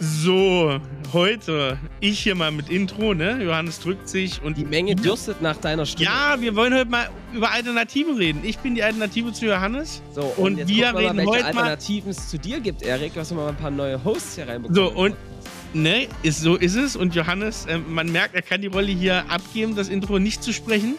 So, heute ich hier mal mit Intro, ne? Johannes drückt sich und Die Menge dürstet nach deiner Stimme. Ja, wir wollen heute mal über Alternativen reden. Ich bin die Alternative zu Johannes. So, und, Und wir reden mal, heute mal- Alternativen es zu dir gibt, Erik. Was wir mal ein paar neue Hosts hier reinbekommen. So, und ne, ist, so ist es. Und Johannes, äh, man merkt, er kann die Rolle hier abgeben, das Intro nicht zu sprechen.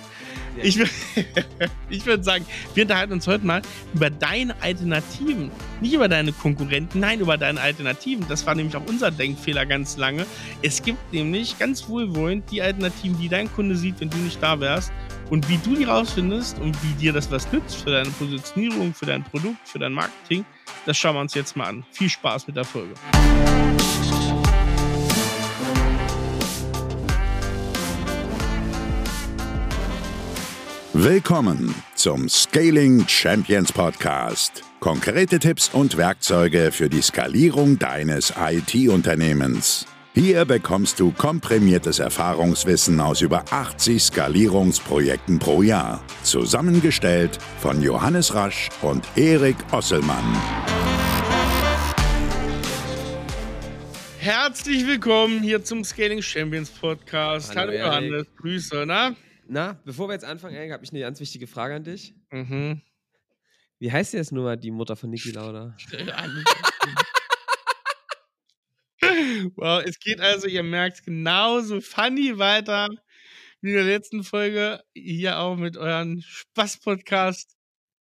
Ich, ich würde sagen, wir unterhalten uns heute mal über deine Alternativen. Nicht über deine Konkurrenten, nein, über deine Alternativen. Das war nämlich auch unser Denkfehler ganz lange. Es gibt nämlich ganz wohlwollend die Alternativen, die dein Kunde sieht, wenn du nicht da wärst. Und wie du die rausfindest und wie dir das was nützt für deine Positionierung, für dein Produkt, für dein Marketing, das schauen wir uns jetzt mal an. Viel Spaß mit der Folge. Willkommen zum Scaling Champions Podcast. Konkrete Tipps und Werkzeuge für die Skalierung deines IT-Unternehmens. Hier bekommst du komprimiertes Erfahrungswissen aus über 80 Skalierungsprojekten pro Jahr. Zusammengestellt von Johannes Rasch und Erik Osselmann. Herzlich willkommen hier zum Scaling Champions Podcast. Hallo, Hallo. Johannes, Grüße, na? Na, bevor wir jetzt anfangen, Erik, habe ich eine ganz wichtige Frage an dich. Mhm. Wie heißt jetzt nur mal die Mutter von Niki Lauda? wow, es geht also, ihr merkt, genauso funny weiter wie in der letzten Folge. Hier auch mit euren Spaß-Podcast.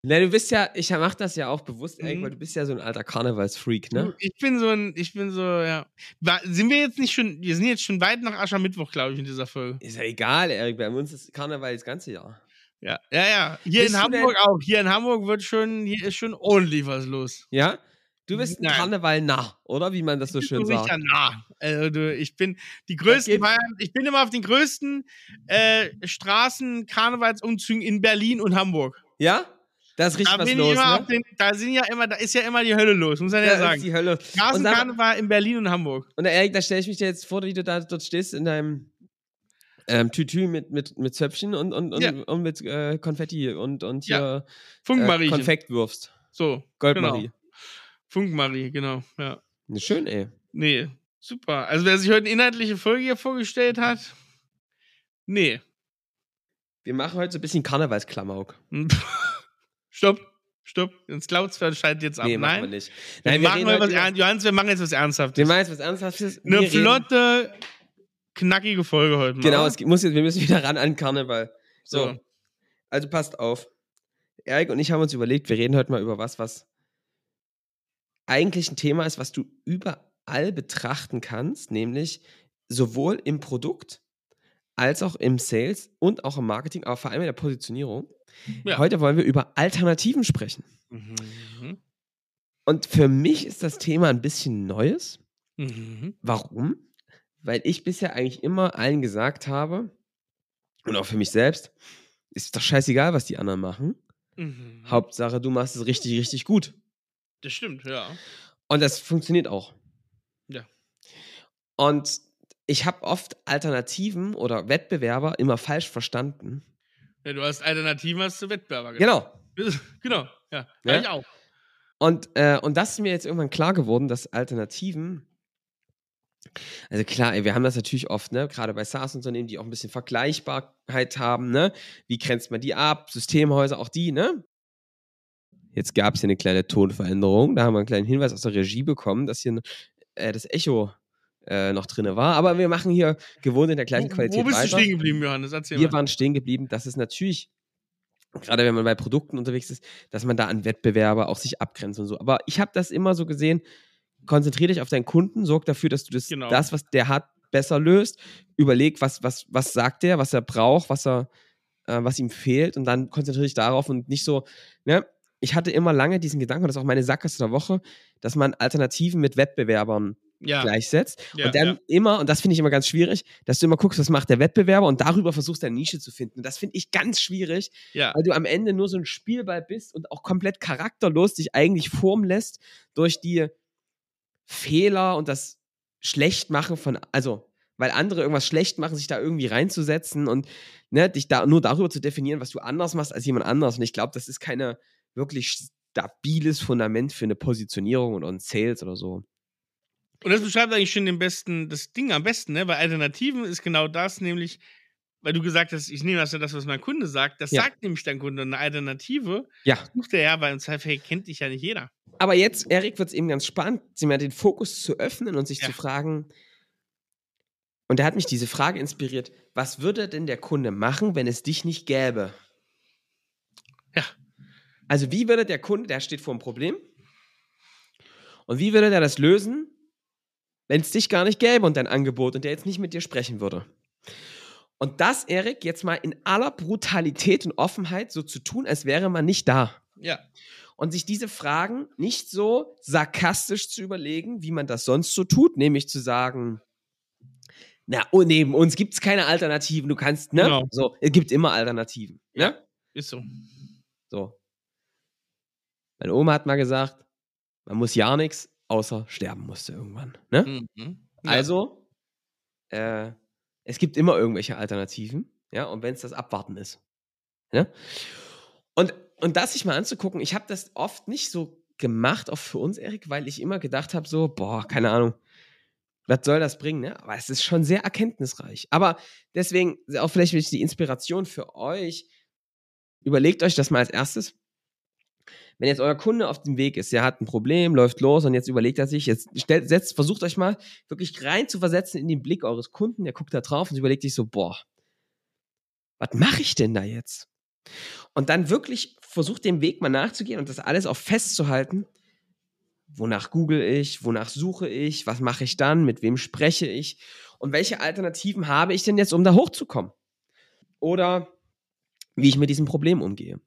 Na, du bist ja, ich mache das ja auch bewusst, Erik, Mhm. weil du bist ja so ein alter Karnevalsfreak, ne? Ich bin so ein, ich bin so, ja. Sind wir jetzt nicht schon, wir sind jetzt schon weit nach Aschermittwoch, glaube ich, in dieser Folge. Ist ja egal, Erik, bei uns ist Karneval das ganze Jahr. Ja, ja, ja. Hier Bist in Hamburg auch. Hier in Hamburg wird schon, hier ist schon ordentlich was los. Ja? Du bist ein Nein. Karneval nah, oder? Wie man das so schön sagt. richtig nah. Also, du, ich bin die größten Feiern, ich bin immer auf den größten äh, Straßen Karnevalsumzügen in Berlin und Hamburg. Ja? Da ist Da richtig was bin los, ne? den, da sind ja immer, da ist ja immer die Hölle los, muss man ja, Da ist sagen. die Hölle. Straßenkarneval in Berlin und Hamburg. und Erik, da stelle ich mich dir jetzt vor, wie du da dort stehst in deinem ähm, Tütü mit, mit, mit Zöpfchen und, und, und, Ja. und mit äh, Konfetti und, und Ja. hier äh, Funkmarie. Konfekt wirfst. so, Goldmarie. Genau. Funkmarie, genau. Ja. Ne, Schön, ey. Nee, super. Also wer sich heute eine inhaltliche Folge hier vorgestellt hat, nee. Wir machen heute so ein bisschen Karnevalsklamauk. stopp, stopp. Ins Cloudsfeld schaltet jetzt ab. Nee, machen wir Nein. nicht. Wir Nein, wir machen reden mal heute was ernst. Johannes, wir machen jetzt was Ernsthaftes. Wir machen jetzt was Ernsthaftes. Eine Wir reden- flotte, knackige Folge heute mal. Genau, es muss jetzt, wir müssen wieder ran an Karneval. So, So. also passt auf. Erik und ich haben uns überlegt, wir reden heute mal über was, was eigentlich ein Thema ist, was du überall betrachten kannst, nämlich sowohl im Produkt als auch im Sales und auch im Marketing, aber vor allem in der Positionierung. Ja. Heute wollen wir über Alternativen sprechen. Mhm. Und für mich ist das Thema ein bisschen Neues. Mhm. Warum? Weil ich bisher eigentlich immer allen gesagt habe, und auch für mich selbst, ist doch scheißegal, was die anderen machen. Mhm. Hauptsache, du machst es richtig, richtig gut. Das stimmt, ja. Und das funktioniert auch. Ja. Und ich habe oft Alternativen oder Wettbewerber immer falsch verstanden. ja. Du hast Alternativen hast zu Wettbewerber. Genau. Genau, ja. Ja? ja. Ich auch. Und, äh, und das ist mir jetzt irgendwann klar geworden, dass Alternativen, also klar, ey, wir haben das natürlich oft, ne, gerade bei SaaS-Unternehmen, die auch ein bisschen Vergleichbarkeit haben, ne, wie grenzt man die ab, Systemhäuser, auch die, ne. Jetzt gab es hier eine kleine Tonveränderung, da haben wir einen kleinen Hinweis aus der Regie bekommen, dass hier äh, das Echo äh, noch drin war, aber wir machen hier gewohnt in der gleichen Wo, Qualität wo bist weiter. du stehen geblieben, Johannes? Erzähl Wir mal. waren stehen geblieben, dass es natürlich, gerade wenn man bei Produkten unterwegs ist, dass man da an Wettbewerber auch sich abgrenzt und so. Aber ich habe das immer so gesehen, konzentriere dich auf deinen Kunden, sorg dafür, dass du das, Genau. das was der hat, besser löst. Überleg, was, was, was sagt der, was er braucht, was er, äh, was ihm fehlt und dann konzentriere dich darauf und nicht so, ne? Ich hatte immer lange diesen Gedanken, und das ist auch meine Sackgasse der Woche, dass man Alternativen mit Wettbewerbern ja. gleichsetzt. Ja, und dann ja. immer, und das finde ich immer ganz schwierig, dass du immer guckst, was macht der Wettbewerber und darüber versuchst, deine Nische zu finden. Und das finde ich ganz schwierig, ja. weil du am Ende nur so ein Spielball bist und auch komplett charakterlos dich eigentlich formen lässt durch die Fehler und das Schlechtmachen von, also, weil andere irgendwas schlecht machen, sich da irgendwie reinzusetzen und ne, dich da nur darüber zu definieren, was du anders machst als jemand anders. Und ich glaube, das ist keine wirklich stabiles Fundament für eine Positionierung ein Sales oder so. Und das beschreibt eigentlich schon den besten, das Ding am besten, ne? Weil Alternativen ist genau das, nämlich, weil du gesagt hast, ich nehme das ja das, was mein Kunde sagt, das Ja. sagt nämlich dein Kunde. Eine Alternative Ja. sucht er ja, weil im Zweifel kennt dich ja nicht jeder. Aber jetzt, Erik, wird es eben ganz spannend, sich mal den Fokus zu öffnen und sich Ja. zu fragen, und er hat mich diese Frage inspiriert, was würde denn der Kunde machen, wenn es dich nicht gäbe? Ja. Also wie würde der Kunde, der steht vor einem Problem, und wie würde der das lösen, wenn es dich gar nicht gäbe und dein Angebot und der jetzt nicht mit dir sprechen würde? Und das, Erik, jetzt mal in aller Brutalität und Offenheit so zu tun, als wäre man nicht da Ja. und sich diese Fragen nicht so sarkastisch zu überlegen, wie man das sonst so tut, nämlich zu sagen, na, oh, neben uns gibt es keine Alternativen, du kannst, ne? Genau. So, es gibt immer Alternativen, ne? Ist so. So. Meine Oma hat mal gesagt, man muss ja nichts, außer sterben musste irgendwann, ne? Mhm. Ja. Also, äh, es gibt immer irgendwelche Alternativen, ja, und wenn es das Abwarten ist. Ja? Und, und das sich mal anzugucken, ich habe das oft nicht so gemacht, auch für uns, Erik, weil ich immer gedacht habe, so, boah, keine Ahnung, was soll das bringen, ne? Aber es ist schon sehr erkenntnisreich. Aber deswegen, auch vielleicht die Inspiration für euch, überlegt euch das mal als erstes. Wenn jetzt euer Kunde auf dem Weg ist, der hat ein Problem, läuft los und jetzt überlegt er sich, jetzt stellt, setzt, versucht euch mal wirklich rein zu versetzen in den Blick eures Kunden, der guckt da drauf und überlegt sich so, boah, was mache ich denn da jetzt? Und dann wirklich versucht dem Weg mal nachzugehen und das alles auch festzuhalten. Wonach google ich? Wonach suche ich? Was mache ich dann? Mit wem spreche ich? Und welche Alternativen habe ich denn jetzt, um da hochzukommen? Oder wie ich mit diesem Problem umgehe.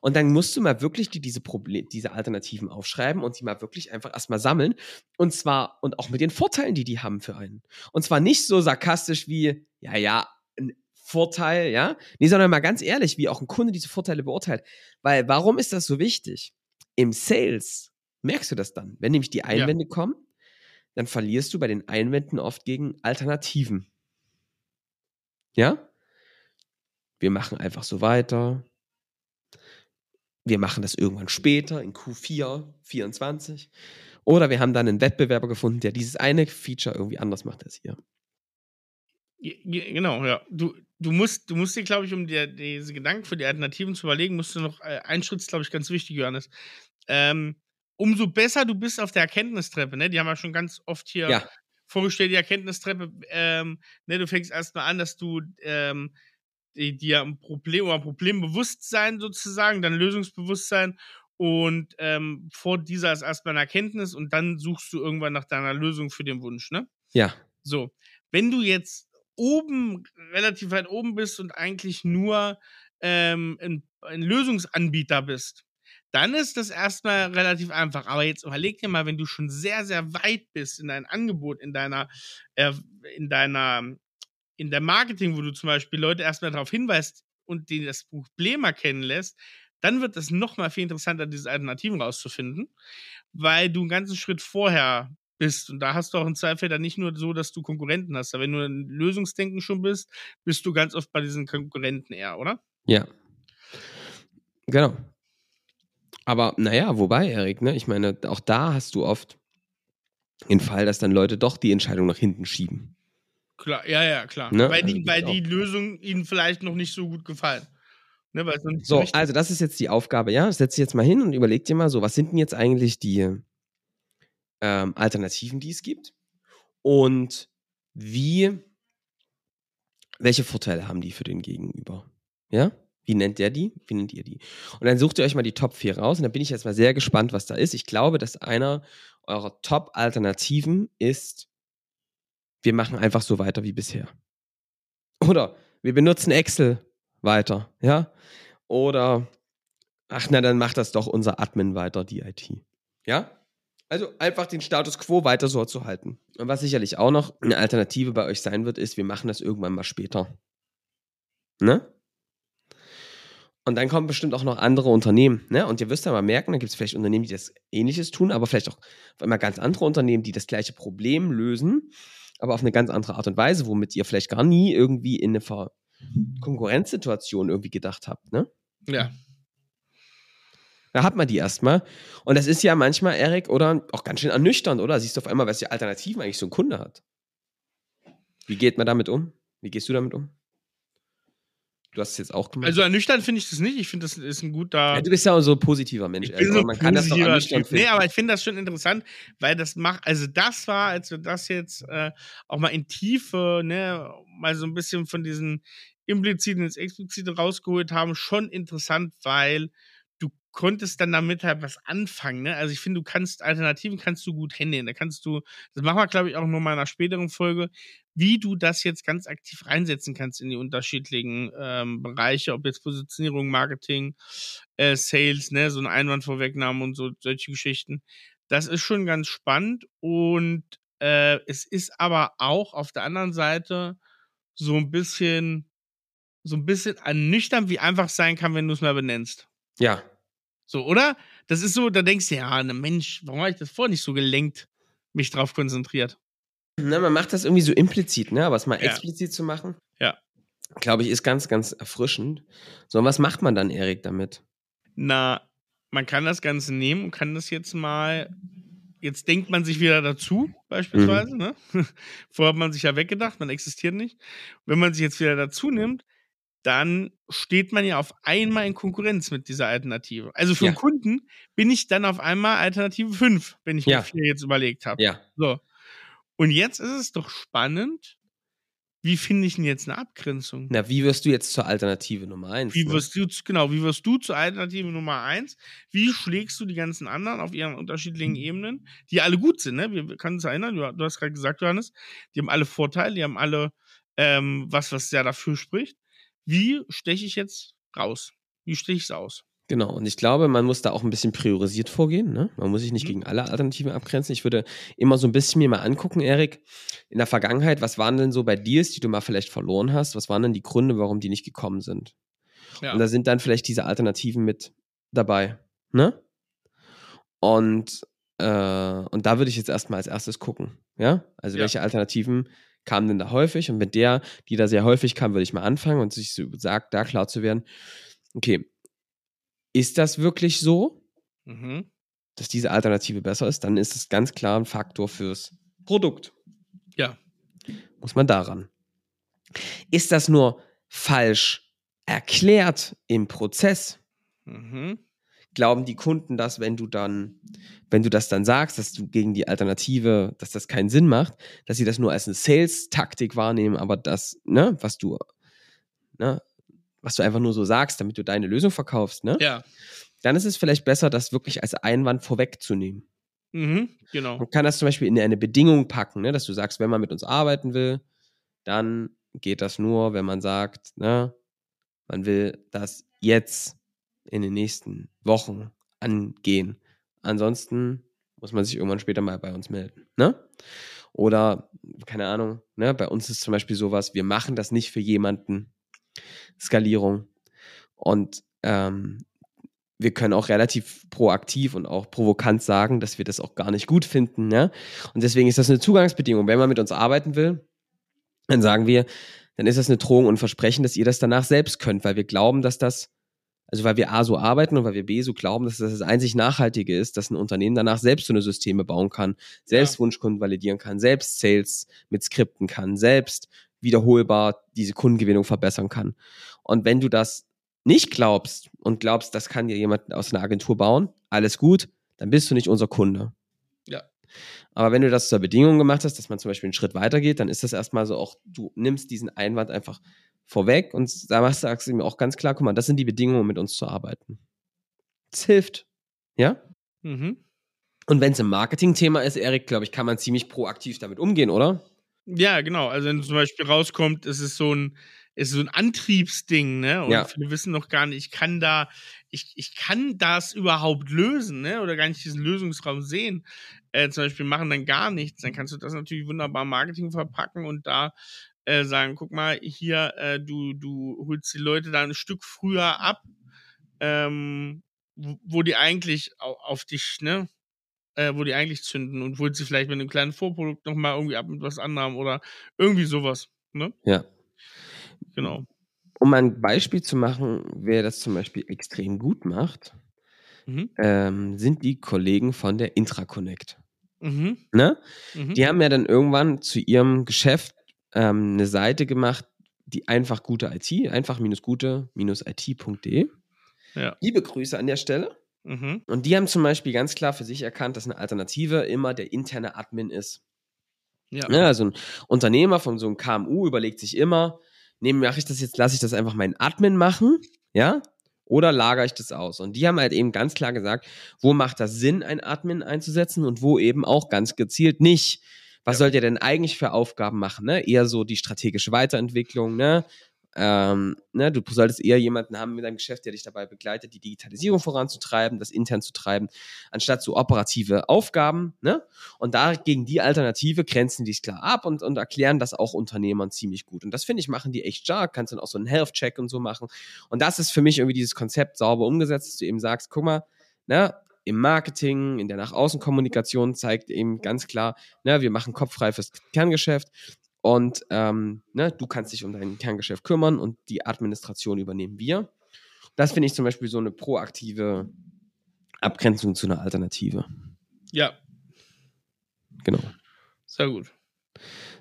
Und dann musst du mal wirklich die, diese, Proble diese Alternativen aufschreiben und die mal wirklich einfach erstmal sammeln. Und zwar, und auch mit den Vorteilen, die die haben für einen. Und zwar nicht so sarkastisch wie, ja, ja, ein Vorteil, ja. Nee, sondern mal ganz ehrlich, wie auch ein Kunde diese Vorteile beurteilt. Weil, warum ist das so wichtig? Im Sales merkst du das dann. Wenn nämlich die Einwände kommen, dann verlierst du bei den Einwänden oft gegen Alternativen. Ja? Wir machen einfach so weiter. Wir machen das irgendwann später in Q4, 24. Oder wir haben dann einen Wettbewerber gefunden, der dieses eine Feature irgendwie anders macht als ihr. Ge- ge- Genau, ja. Du, du, musst, du musst dir, glaube ich, um dir diese Gedanken für die Alternativen zu überlegen, musst du noch, äh, ein Schritt glaube ich, ganz wichtig, Johannes. Ähm, umso besser du bist auf der Erkenntnistreppe, ne? Die haben wir schon ganz oft hier Ja. vorgestellt, die Erkenntnistreppe. Ähm, ne? Du fängst erstmal an, dass du ähm, die- dir ein Problem oder ein Problembewusstsein sozusagen, dann Lösungsbewusstsein und ähm, vor dieser ist erstmal eine Erkenntnis und dann suchst du irgendwann nach deiner Lösung für den Wunsch, ne? Ja. So, wenn du jetzt oben, relativ weit oben bist und eigentlich nur ähm, ein, ein Lösungsanbieter bist, dann ist das erstmal relativ einfach. Aber jetzt überleg dir mal, wenn du schon sehr, sehr weit bist in deinem Angebot, in deiner, äh, in deiner, in der Marketing, wo du zum Beispiel Leute erstmal darauf hinweist und denen das Problem erkennen lässt, dann wird es nochmal viel interessanter, diese Alternativen rauszufinden, weil du einen ganzen Schritt vorher bist. Und da hast du auch im Zweifel dann nicht nur so, dass du Konkurrenten hast. Aber wenn du in Lösungsdenken schon bist, bist du ganz oft bei diesen Konkurrenten eher, oder? Ja. Genau. Aber naja, wobei, Erik, ne, ich meine, auch da hast du oft den Fall, dass dann Leute doch die Entscheidung nach hinten schieben. Klar, ja, ja, klar. Ne? Weil, die, Also weil die Lösung ihnen vielleicht noch nicht so gut gefallen. Ne, So, richtig- also das ist jetzt die Aufgabe, ja? Setz dich jetzt mal hin und überleg dir mal so, was sind denn jetzt eigentlich die ähm, Alternativen, die es gibt? Und wie, welche Vorteile haben die für den Gegenüber? Ja? Wie nennt der die? Wie nennt ihr die? Und dann sucht ihr euch mal die Top 4 raus und da bin ich jetzt mal sehr gespannt, was da ist. Ich glaube, dass einer eurer Top-Alternativen ist, wir machen einfach so weiter wie bisher. Oder wir benutzen Excel weiter, ja? Oder, ach na, dann macht das doch unser Admin weiter, die IT. Ja? Also einfach den Status quo weiter so zu halten. Und was sicherlich auch noch eine Alternative bei euch sein wird, ist, wir machen das irgendwann mal später. Ne? Und dann kommen bestimmt auch noch andere Unternehmen. Ne? Und ihr wirst ja mal merken, da gibt es vielleicht Unternehmen, die das Ähnliches tun, aber vielleicht auch auf ganz andere Unternehmen, die das gleiche Problem lösen, aber auf eine ganz andere Art und Weise, womit ihr vielleicht gar nie irgendwie in eine Ver Konkurrenzsituation irgendwie gedacht habt. Ne? ja. Da hat man die erstmal. Und das ist ja manchmal, Erik, oder auch ganz schön ernüchternd, oder? Siehst du auf einmal, was die Alternativen eigentlich so ein Kunde hat. Wie geht man damit um? Wie gehst du damit um? Du hast es jetzt auch gemacht. Also ernüchternd finde ich das nicht. Ich finde, das ist ein guter. Ja, du bist ja auch so ein positiver Mensch. Ich bin also, so man kann das doch ernüchternd finden. Nee, aber ich finde das schon interessant, weil das macht, also das war, als wir das jetzt äh, auch mal in Tiefe, ne, mal so ein bisschen von diesen impliziten ins explizite rausgeholt haben, schon interessant, weil konntest dann damit halt was anfangen. Ne? Also ich finde, du kannst Alternativen kannst du gut handeln. Da kannst du, das machen wir, glaube ich, auch noch mal in einer späteren Folge, wie du das jetzt ganz aktiv reinsetzen kannst in die unterschiedlichen ähm, Bereiche, ob jetzt Positionierung, Marketing, äh, Sales, ne, so eine Einwandvorwegnahme und so solche Geschichten. Das ist schon ganz spannend und äh, es ist aber auch auf der anderen Seite so ein bisschen so ein bisschen ernüchternd, wie einfach sein kann, wenn du es mal benennst. Ja. So, oder? Das ist so, da denkst du, ja, ne Mensch, warum habe ich das vorher nicht so gelenkt, mich drauf konzentriert? Na, man macht das irgendwie so implizit, ne? Aber es mal Ja. explizit zu machen, Ja. glaube ich, ist ganz, ganz erfrischend. So, und was macht man dann, Erik, damit? Na, man kann das Ganze nehmen und kann das jetzt mal. Jetzt denkt man sich wieder dazu, beispielsweise. Ne? Vorher hat man sich ja weggedacht, man existiert nicht. Wenn man sich jetzt wieder dazu nimmt, dann steht man ja auf einmal in Konkurrenz mit dieser Alternative. Also für Ja. einen Kunden bin ich dann auf einmal Alternative 5, wenn ich Ja. mir vier jetzt überlegt habe. Ja. So. Und jetzt ist es doch spannend, wie finde ich denn jetzt eine Abgrenzung? Na, wie wirst du jetzt zur Alternative Nummer eins? Wie ne? wirst du, genau, wie wirst du zur Alternative Nummer eins? Wie schlägst du die ganzen anderen auf ihren unterschiedlichen Ebenen, die alle gut sind, ne? Wir können uns erinnern, du, du hast gerade gesagt, Johannes, die haben alle Vorteile, die haben alle ähm, was, was sehr dafür spricht. Wie steche ich jetzt raus? Wie steche ich es aus? Genau, und ich glaube, man muss da auch ein bisschen priorisiert vorgehen. Ne? Man muss sich nicht Mhm. gegen alle Alternativen abgrenzen. Ich würde immer so ein bisschen mir mal angucken, Erik, in der Vergangenheit, was waren denn so bei Deals, die du mal vielleicht verloren hast? Was waren denn die Gründe, warum die nicht gekommen sind? Ja. Und da sind dann vielleicht diese Alternativen mit dabei. Ne? Und, äh, und da würde ich jetzt erstmal als erstes gucken. Ja? Also, Ja. welche Alternativen kamen denn da häufig? Und mit der, die da sehr häufig kam, würde ich mal anfangen und sich so sagt, da klar zu werden, okay, ist das wirklich so, Mhm. dass diese Alternative besser ist? Dann ist es ganz klar ein Faktor fürs Produkt. Ja. Muss man daran. Ist das nur falsch erklärt im Prozess? Mhm. Glauben die Kunden das, wenn du dann, wenn du das dann sagst, dass du gegen die Alternative, dass das keinen Sinn macht, dass sie das nur als eine Sales-Taktik wahrnehmen, aber das, ne, was du, ne, was du einfach nur so sagst, damit du deine Lösung verkaufst, ne? Ja. Dann ist es vielleicht besser, das wirklich als Einwand vorwegzunehmen. Mhm. Genau. Man kann das zum Beispiel in eine Bedingung packen, ne, dass du sagst, wenn man mit uns arbeiten will, dann geht das nur, wenn man sagt, ne, man will das jetzt in den nächsten Wochen angehen. Ansonsten muss man sich irgendwann später mal bei uns melden. Ne? Oder, keine Ahnung, ne, bei uns ist zum Beispiel sowas, wir machen das nicht für jemanden. Skalierung. Und ähm, wir können auch relativ proaktiv und auch provokant sagen, dass wir das auch gar nicht gut finden. Ne? Und deswegen ist das eine Zugangsbedingung. Wenn man mit uns arbeiten will, dann sagen wir, dann ist das eine Drohung und Versprechen, dass ihr das danach selbst könnt, weil wir glauben, dass das, also weil wir A so arbeiten und weil wir B so glauben, dass das das einzig Nachhaltige ist, dass ein Unternehmen danach selbst so eine Systeme bauen kann, selbst Ja. Wunschkunden validieren kann, selbst Sales mit Skripten kann, selbst wiederholbar diese Kundengewinnung verbessern kann. Und wenn du das nicht glaubst und glaubst, das kann dir jemand aus einer Agentur bauen, alles gut, dann bist du nicht unser Kunde. Ja. Aber wenn du das zur Bedingung gemacht hast, dass man zum Beispiel einen Schritt weiter geht, dann ist das erstmal so auch, du nimmst diesen Einwand einfach vorweg und da sagst du ihm auch ganz klar, guck mal, das sind die Bedingungen, um mit uns zu arbeiten. Es hilft. Ja? Mhm. Und wenn es ein Marketing-Thema ist, Erik, glaube ich, kann man ziemlich proaktiv damit umgehen, oder? Ja, genau. Also wenn zum Beispiel rauskommt, es ist so ein, es ist so ein Antriebsding, ne? Und Ja. viele wissen noch gar nicht, ich kann da, ich, ich kann das überhaupt lösen, ne? Oder gar nicht diesen Lösungsraum sehen. Äh, zum Beispiel machen dann gar nichts. Dann kannst du das natürlich wunderbar im Marketing verpacken und da äh, sagen, guck mal, hier, äh, du, du holst die Leute da ein Stück früher ab, ähm, wo, wo die eigentlich au- auf dich, ne? äh, wo die eigentlich zünden und holt sie vielleicht mit einem kleinen Vorprodukt nochmal irgendwie ab mit was anderem oder irgendwie sowas. Ne? Ja. Genau. Um ein Beispiel zu machen, wer das zum Beispiel extrem gut macht, Mhm. ähm, sind die Kollegen von der Intraconnect. Mhm. Ne? Mhm. Die haben ja dann irgendwann zu ihrem Geschäft ähm, eine Seite gemacht, die einfach gute IT, einfach-gute-it.de. Ja. Liebe Grüße an der Stelle. Mhm. Und die haben zum Beispiel ganz klar für sich erkannt, dass eine Alternative immer der interne Admin ist. Ja. Ja, also ein Unternehmer von so einem KMU überlegt sich immer, nehmen mache ich das jetzt, lasse ich das einfach meinen Admin machen, ja? Oder lagere ich das aus? Und die haben halt eben ganz klar gesagt, wo macht das Sinn, einen Admin einzusetzen und wo eben auch ganz gezielt nicht. Was Ja. sollt ihr denn eigentlich für Aufgaben machen? Ne? Eher so die strategische Weiterentwicklung, ne? Ähm, ne, du solltest eher jemanden haben mit deinem Geschäft, der dich dabei begleitet, die Digitalisierung voranzutreiben, das intern zu treiben, anstatt so operative Aufgaben. Ne? Und da gegen die Alternative grenzen die es klar ab und, und erklären das auch Unternehmern ziemlich gut. Und das finde ich, machen die echt stark. Kannst dann auch so einen Health-Check und so machen. Und das ist für mich irgendwie dieses Konzept sauber umgesetzt, dass du eben sagst, guck mal, ne, im Marketing, in der Nach-Außen-Kommunikation zeigt eben ganz klar, ne, wir machen kopffrei fürs Kerngeschäft. Und ähm, ne, du kannst dich um dein Kerngeschäft kümmern und die Administration übernehmen wir. Das finde ich zum Beispiel so eine proaktive Abgrenzung zu einer Alternative. ja, Genau. sehr gut.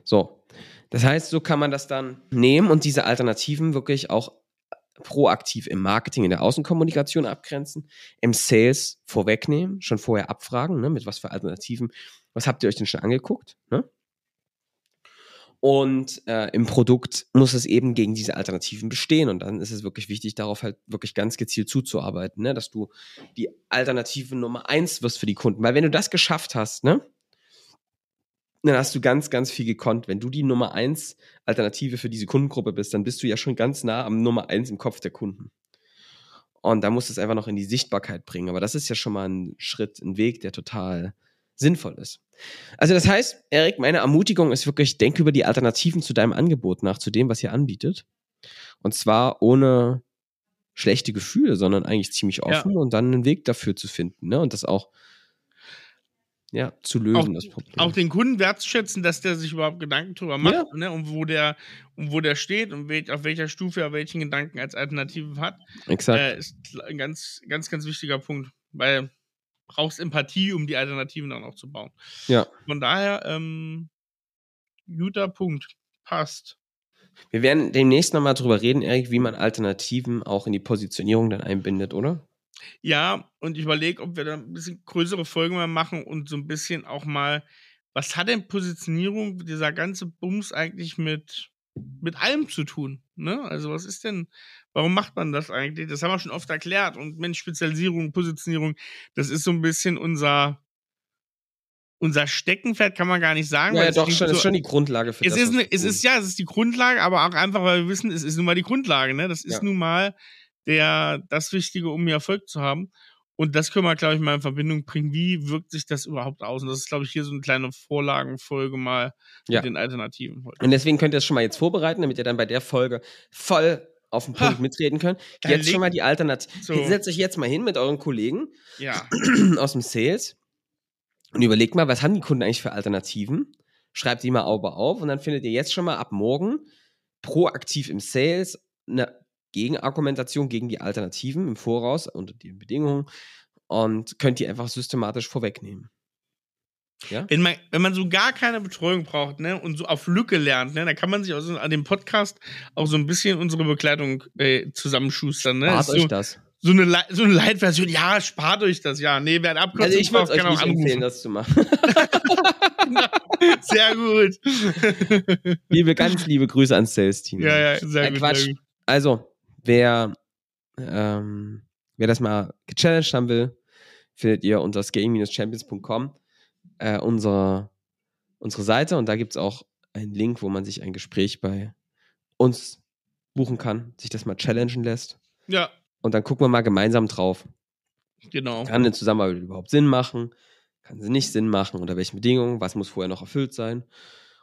So. Das heißt, so kann man das dann nehmen und diese Alternativen wirklich auch proaktiv im Marketing, in der Außenkommunikation abgrenzen, im Sales vorwegnehmen, schon vorher abfragen, ne, mit was für Alternativen, was habt ihr euch denn schon angeguckt? Ne? Und äh, im Produkt muss es eben gegen diese Alternativen bestehen. Und dann ist es wirklich wichtig, darauf halt wirklich ganz gezielt zuzuarbeiten, ne? dass du die Alternative Nummer eins wirst für die Kunden. Weil wenn du das geschafft hast, ne, dann hast du ganz, ganz viel gekonnt. Wenn du die Nummer eins Alternative für diese Kundengruppe bist, dann bist du ja schon ganz nah am Nummer eins im Kopf der Kunden. Und da musst du es einfach noch in die Sichtbarkeit bringen. Aber das ist ja schon mal ein Schritt, ein Weg, der total sinnvoll ist. Also das heißt, Erik, meine Ermutigung ist wirklich, denk über die Alternativen zu deinem Angebot nach, zu dem, was ihr anbietet. Und zwar ohne schlechte Gefühle, sondern eigentlich ziemlich Ja. offen und dann einen Weg dafür zu finden. Ne? Und das auch ja, zu lösen, Auch- das Problem. Auch den Kunden wertzuschätzen, dass der sich überhaupt Gedanken drüber macht, Ja. ne, und wo der, und wo der steht und wel, auf welcher Stufe er welchen Gedanken als Alternative hat, Exakt. äh, ist ein ganz, ganz, ganz wichtiger Punkt. Weil brauchst Empathie, um die Alternativen dann auch zu bauen. Ja. Von daher, ähm, guter Punkt. Passt. Wir werden demnächst nochmal drüber reden, Erik, wie man Alternativen auch in die Positionierung dann einbindet, oder? Ja, und ich überlege, ob wir da ein bisschen größere Folgen mal machen und so ein bisschen auch mal, was hat denn Positionierung, dieser ganze Bums eigentlich mit, mit allem zu tun? Ne? Also, was ist denn, warum macht man das eigentlich? Das haben wir schon oft erklärt. Und Mensch, Spezialisierung, Positionierung, das ist so ein bisschen unser, unser Steckenpferd, kann man gar nicht sagen. Ja, weil ja doch, schon, so, ist schon die Grundlage für es das. ist, ne, wir es ist ja, es ist die Grundlage, aber auch einfach, weil wir wissen, es ist nun mal die Grundlage, ne? Das ist Ja. nun mal der, das Wichtige, um hier Erfolg zu haben. Und das können wir, glaube ich, mal in Verbindung bringen. Wie wirkt sich das überhaupt aus? Und das ist, glaube ich, hier so eine kleine Vorlagenfolge mal Ja. mit den Alternativen heute. Und deswegen könnt ihr das schon mal jetzt vorbereiten, damit ihr dann bei der Folge voll auf den Punkt Ha. mitreden könnt. Jetzt schon mal die Alternative. So. Setzt euch jetzt mal hin mit euren Kollegen Ja. aus dem Sales und überlegt mal, was haben die Kunden eigentlich für Alternativen? Schreibt die mal aber auf und dann findet ihr jetzt schon mal ab morgen proaktiv im Sales eine Gegenargumentation gegen die Alternativen im Voraus unter den Bedingungen und könnt die einfach systematisch vorwegnehmen. Ja? Wenn man, wenn man so gar keine Betreuung braucht, ne, und so auf Lücke lernt, ne, dann kann man sich also an dem Podcast auch so ein bisschen unsere Begleitung äh, zusammenschustern, ne? Spart euch so, das. so eine, Li- so eine Leitversion, ja, spart euch das, ja. Nee, wer eine Abkürzung Also ich braucht, euch kann nicht auch anrufen. empfehlen, das zu machen. Sehr gut. liebe, ganz liebe Grüße ans Sales-Team. ja, ja, sehr Äh, gut. Quatsch. Sehr gut. Also, wer, ähm, wer das mal gechallenged haben will, findet ihr unter scaling-champions.com äh, unsere, unsere Seite und da gibt es auch einen Link, wo man sich ein Gespräch bei uns buchen kann, sich das mal challengen lässt. Ja, Und dann gucken wir mal gemeinsam drauf. genau. Kann eine Zusammenarbeit überhaupt Sinn machen? Kann sie nicht Sinn machen? Unter welchen Bedingungen? Was muss vorher noch erfüllt sein?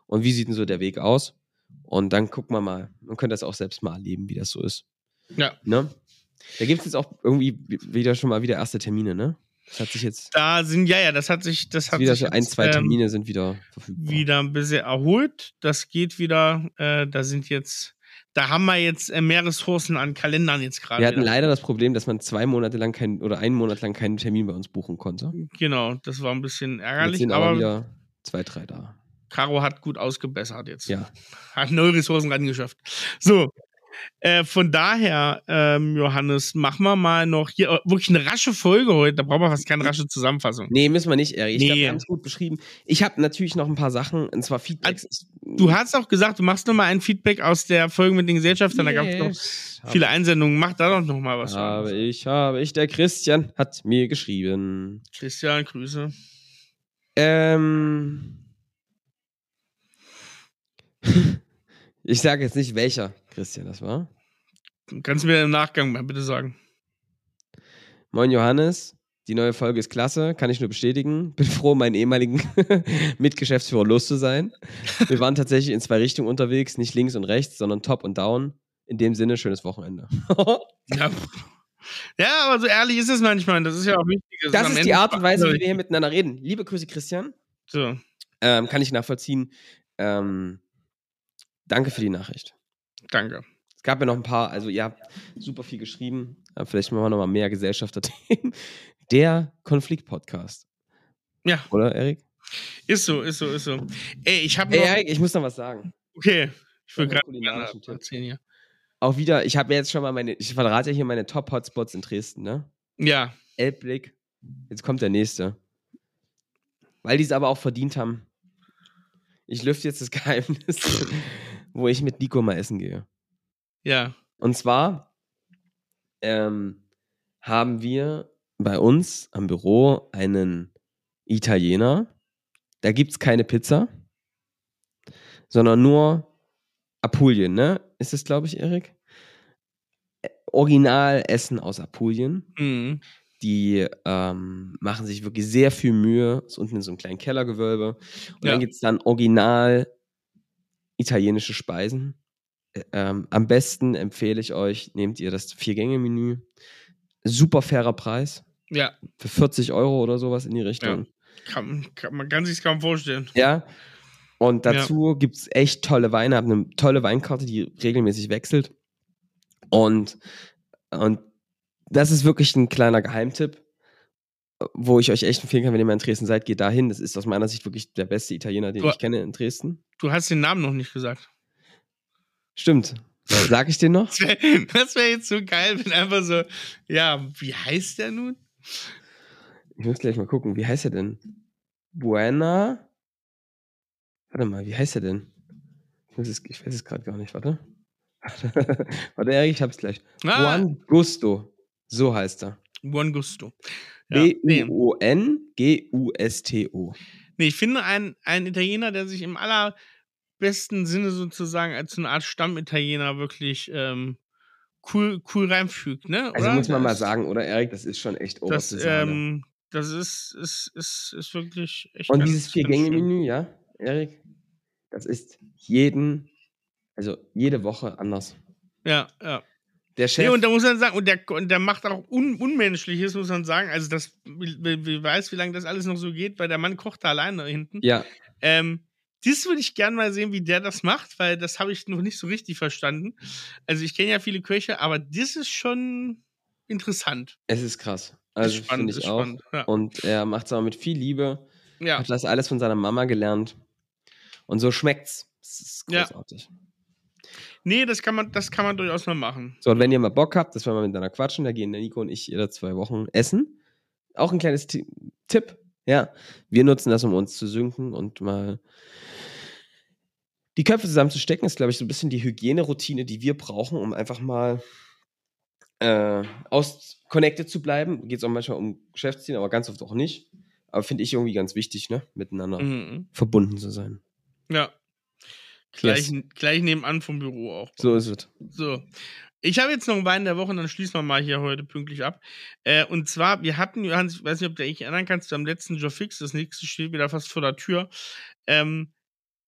Und wie sieht denn so der Weg aus? Und dann gucken wir mal. Man könnte das auch selbst mal erleben, wie das so ist. Ja. Ne? Da gibt es jetzt auch irgendwie wieder schon mal wieder erste Termine, ne? Das hat sich jetzt Da sind, ja, ja, das hat sich, das hat wieder sich so ein, jetzt, zwei ähm, Termine sind wieder verfügbar. wieder ein bisschen erholt. Das geht wieder. Äh, da sind jetzt da haben wir jetzt äh, mehr Ressourcen an Kalendern jetzt gerade. Wir hatten wieder. leider das Problem, dass man zwei Monate lang keinen oder einen Monat lang keinen Termin bei uns buchen konnte. Genau, das war ein bisschen Jetzt ärgerlich, sind aber aber wieder zwei, drei da. Caro hat gut ausgebessert jetzt. Ja. Hat neue Ressourcen rangeschafft. So. Äh, von daher, ähm, Johannes, machen wir mal noch hier äh, wirklich eine rasche Folge heute. Da brauchen wir fast keine rasche Zusammenfassung. Nee, müssen wir nicht, Erik. Ich glaube, Nee. wir haben es gut beschrieben. Ich habe natürlich noch ein paar Sachen, und zwar Feedbacks. Ich- Du hast auch gesagt, du machst noch mal ein Feedback aus der Folge mit den Gesellschaftern. Da gab es noch Yes. viele Einsendungen. Mach da doch noch mal was. Habe ich, habe ich. Der Christian hat mir geschrieben. Christian, Grüße. Ähm. ich sage jetzt nicht, welcher Christian das war. Kannst du mir im Nachgang mal bitte sagen. Moin Johannes, die neue Folge ist klasse, kann ich nur bestätigen. Bin froh, meinen ehemaligen Mitgeschäftsführer los zu sein. Wir waren tatsächlich in zwei Richtungen unterwegs, nicht links und rechts, sondern top und down. In dem Sinne, schönes Wochenende. Ja. ja, aber so ehrlich ist es manchmal. Das ist ja auch wichtig. Das am ist Ende die Art und Weise, wie wir hier miteinander reden. Liebe Grüße, Christian. So. Ähm, kann ich nachvollziehen. Ähm, danke für die Nachricht. Danke. Es gab ja noch ein paar, also ihr habt super viel geschrieben. Aber vielleicht machen wir noch mal mehr Gesellschafterthemen. Der Konflikt-Podcast. Ja, Oder, Erik? ist so, ist so, ist so. Ey, ich habe Ey, noch. Erik, ich muss noch was sagen. Okay. Ich will gerade erzählen hier. Auch wieder, ich habe jetzt schon mal meine, ich verrate ja hier meine Top-Hotspots in Dresden, ne? Ja, Elbblick. Jetzt kommt der nächste. Weil die es aber auch verdient haben. Ich lüfte jetzt das Geheimnis, wo ich mit Nico mal essen gehe. ja. Und zwar ähm, haben wir bei uns am Büro einen Italiener. Da gibt es keine Pizza, sondern nur Apulien, ne? Ist es, glaube ich, Erik? Originalessen aus Apulien. Mhm. Die ähm, machen sich wirklich sehr viel Mühe. Ist unten in so einem kleinen Kellergewölbe. Und Ja. dann gibt es dann original italienische Speisen. Ähm, am besten empfehle ich euch, nehmt ihr das Vier-Gänge-Menü. Super fairer Preis. Ja, Für 40 Euro oder sowas in die Richtung. kann, kann, man kann sich kaum vorstellen. Ja. Und dazu gibt es echt tolle Weine. Hab eine tolle Weinkarte, die regelmäßig wechselt. Und, und das ist wirklich ein kleiner Geheimtipp, wo ich euch echt empfehlen kann, wenn ihr mal in Dresden seid, geht dahin. Das ist aus meiner Sicht wirklich der beste Italiener, den Du- ich kenne in Dresden. Du hast den Namen noch nicht gesagt. Stimmt. Sag ich den noch? Das wäre wär jetzt so geil, wenn einfach so, ja, wie heißt der nun? Ich muss gleich mal gucken. Wie heißt er denn? Buena. Warte mal, wie heißt er denn? Ich, es, ich weiß es gerade gar nicht. Warte. Warte, Erik, ich hab's gleich. Ah, Juan Gusto. So heißt er. Buon Gusto. B-U-O-N-G-U-S-T-O. nee, ich finde ein, ein Italiener, der sich im allerbesten Sinne sozusagen als so eine Art Stammitaliener wirklich ähm, cool, cool reinfügt, ne? Also Oder? muss man mal Das- sagen, oder Erik, das ist schon echt Das, oberste Sahne. ähm, das ist, ist, ist, ist wirklich echt. Und dieses. Vier-Gänge-Menü, ja, Erik, das ist jeden, also jede Woche anders. Ja, ja. Der Chef, Nee, und da muss man sagen, und der, und der macht auch un, Unmenschliches, muss man sagen. Also, das, wer weiß, wie lange das alles noch so geht, weil der Mann kocht da alleine hinten. ja, Ähm, das würde ich gerne mal sehen, wie der das macht, weil das habe ich noch nicht so richtig verstanden. Also, ich kenne ja viele Köche, aber das ist schon interessant. es ist krass. Also ist spannend, finde ich auch. spannend. Ja. Und er macht es auch mit viel Liebe. ja. Hat das alles von seiner Mama gelernt. Und so schmeckt's. Das ist Ja. Nee, das kann man, das kann man durchaus mal machen. So, und wenn ihr mal Bock habt, dass wir mal miteinander quatschen, da gehen der Nico und ich jede zwei Wochen essen. Auch ein kleines Ti- Tipp. Ja, wir nutzen das, um uns zu synken und mal die Köpfe zusammenzustecken. Ist, glaube ich, so ein bisschen die Hygieneroutine, die wir brauchen, um einfach mal äh, aus connected zu bleiben. Geht es auch manchmal um Geschäftsziele, aber ganz oft auch nicht. Aber finde ich irgendwie ganz wichtig, ne? Miteinander Mhm. verbunden zu sein. Ja. Gleich, Yes. gleich nebenan vom Büro auch. So ist es. So. Ich habe jetzt noch einen Wein der Woche dann schließen wir mal hier heute pünktlich ab. Äh, und zwar, wir hatten, Johannes, ich weiß nicht, ob du dich erinnern kannst, am letzten Joe Fix, das nächste steht wieder fast vor der Tür, ähm,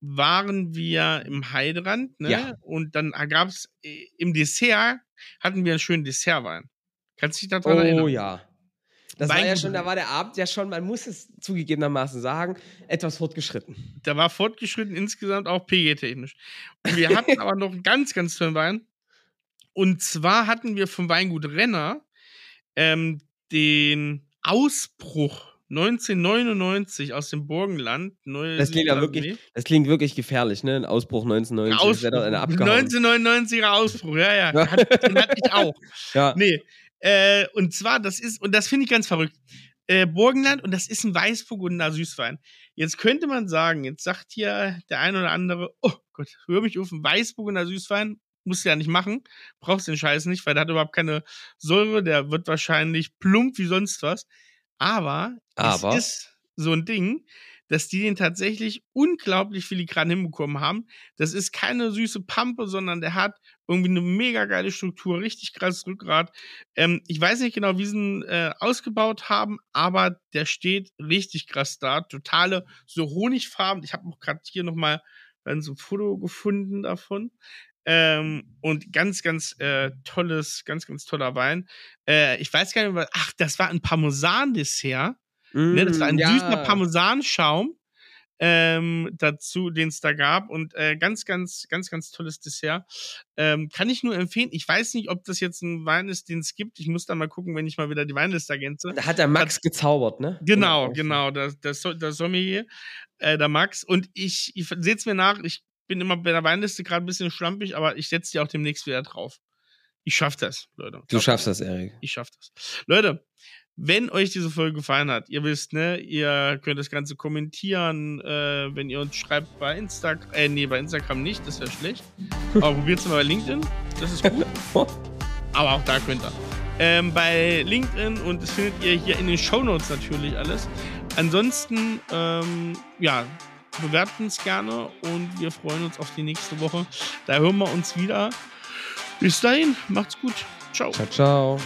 waren wir im Heiderand, ne? Ja. Und dann gab es im Dessert, hatten wir einen schönen Dessertwein. Kannst du dich daran erinnern? Oh ja. Das war ja schon, da war der Abend ja schon, man muss es zugegebenermaßen sagen, etwas fortgeschritten. Da war fortgeschritten insgesamt auch PG-technisch. Und wir hatten aber noch einen ganz, ganz tollen Wein. Und zwar hatten wir vom Weingut Renner ähm, den Ausbruch 1999 aus dem Burgenland. Neue Das klingt ja wirklich, das klingt wirklich gefährlich, ne? Ein Ausbruch 1990. das Ausbruch. wäre doch eine abgehauen. 1999er Ausbruch, ja, ja. Hat, den hatte ich auch. Ja. Nee. Äh, und zwar, das ist, und das finde ich ganz verrückt. Äh, Burgenland, und das ist ein Weißburgunder Süßwein. Jetzt könnte man sagen, jetzt sagt hier der ein oder andere, oh Gott, hör mich auf, ein Weißburgunder Süßwein, musst du ja nicht machen, brauchst den Scheiß nicht, weil der hat überhaupt keine Säure, der wird wahrscheinlich plump wie sonst was. Aber, Aber? es ist so ein Ding, dass die den tatsächlich unglaublich filigran hinbekommen haben. Das ist keine süße Pampe, sondern der hat irgendwie eine mega geile Struktur, richtig krasses Rückgrat. Ähm, ich weiß nicht genau, wie sie ihn äh, ausgebaut haben, aber der steht richtig krass da. Totale so Honigfarben. Ich habe auch gerade hier nochmal so ein Foto gefunden davon. Ähm, und ganz, ganz äh, tolles, ganz, ganz toller Wein. Äh, ich weiß gar nicht mehr, ach, das war ein Parmesan-Dessert. Ne, das war ein Mm, ja. süßer Parmesanschaum ähm, dazu, den es da gab. Und äh, ganz, ganz, ganz, ganz tolles Dessert. Ähm, kann ich nur empfehlen. Ich weiß nicht, ob das jetzt ein Wein ist, den es gibt. Ich muss da mal gucken, wenn ich mal wieder die Weinliste ergänze. Da hat der Max gezaubert, ne? Genau, genau. Das, das, So- das Sommelier, äh, der Max. Und ich, ich sehe es mir nach. Ich bin immer bei der Weinliste gerade ein bisschen schlampig, aber ich setze die auch demnächst wieder drauf. Ich schaff das, Leute. Du schaffst das, Erik. Ich schaff das. Leute, wenn euch diese Folge gefallen hat, ihr wisst, ne, ihr könnt das Ganze kommentieren, äh, wenn ihr uns schreibt bei Instagram, äh, nee, bei Instagram nicht, das wäre schlecht. Aber probiert's mal bei LinkedIn, das ist gut. Aber auch da könnt ihr. Ähm, bei LinkedIn und das findet ihr hier in den Shownotes natürlich alles. Ansonsten, ähm, ja, bewerten uns gerne und wir freuen uns auf die nächste Woche. Da hören wir uns wieder. Bis dahin, macht's gut. Ciao. Ciao, ciao.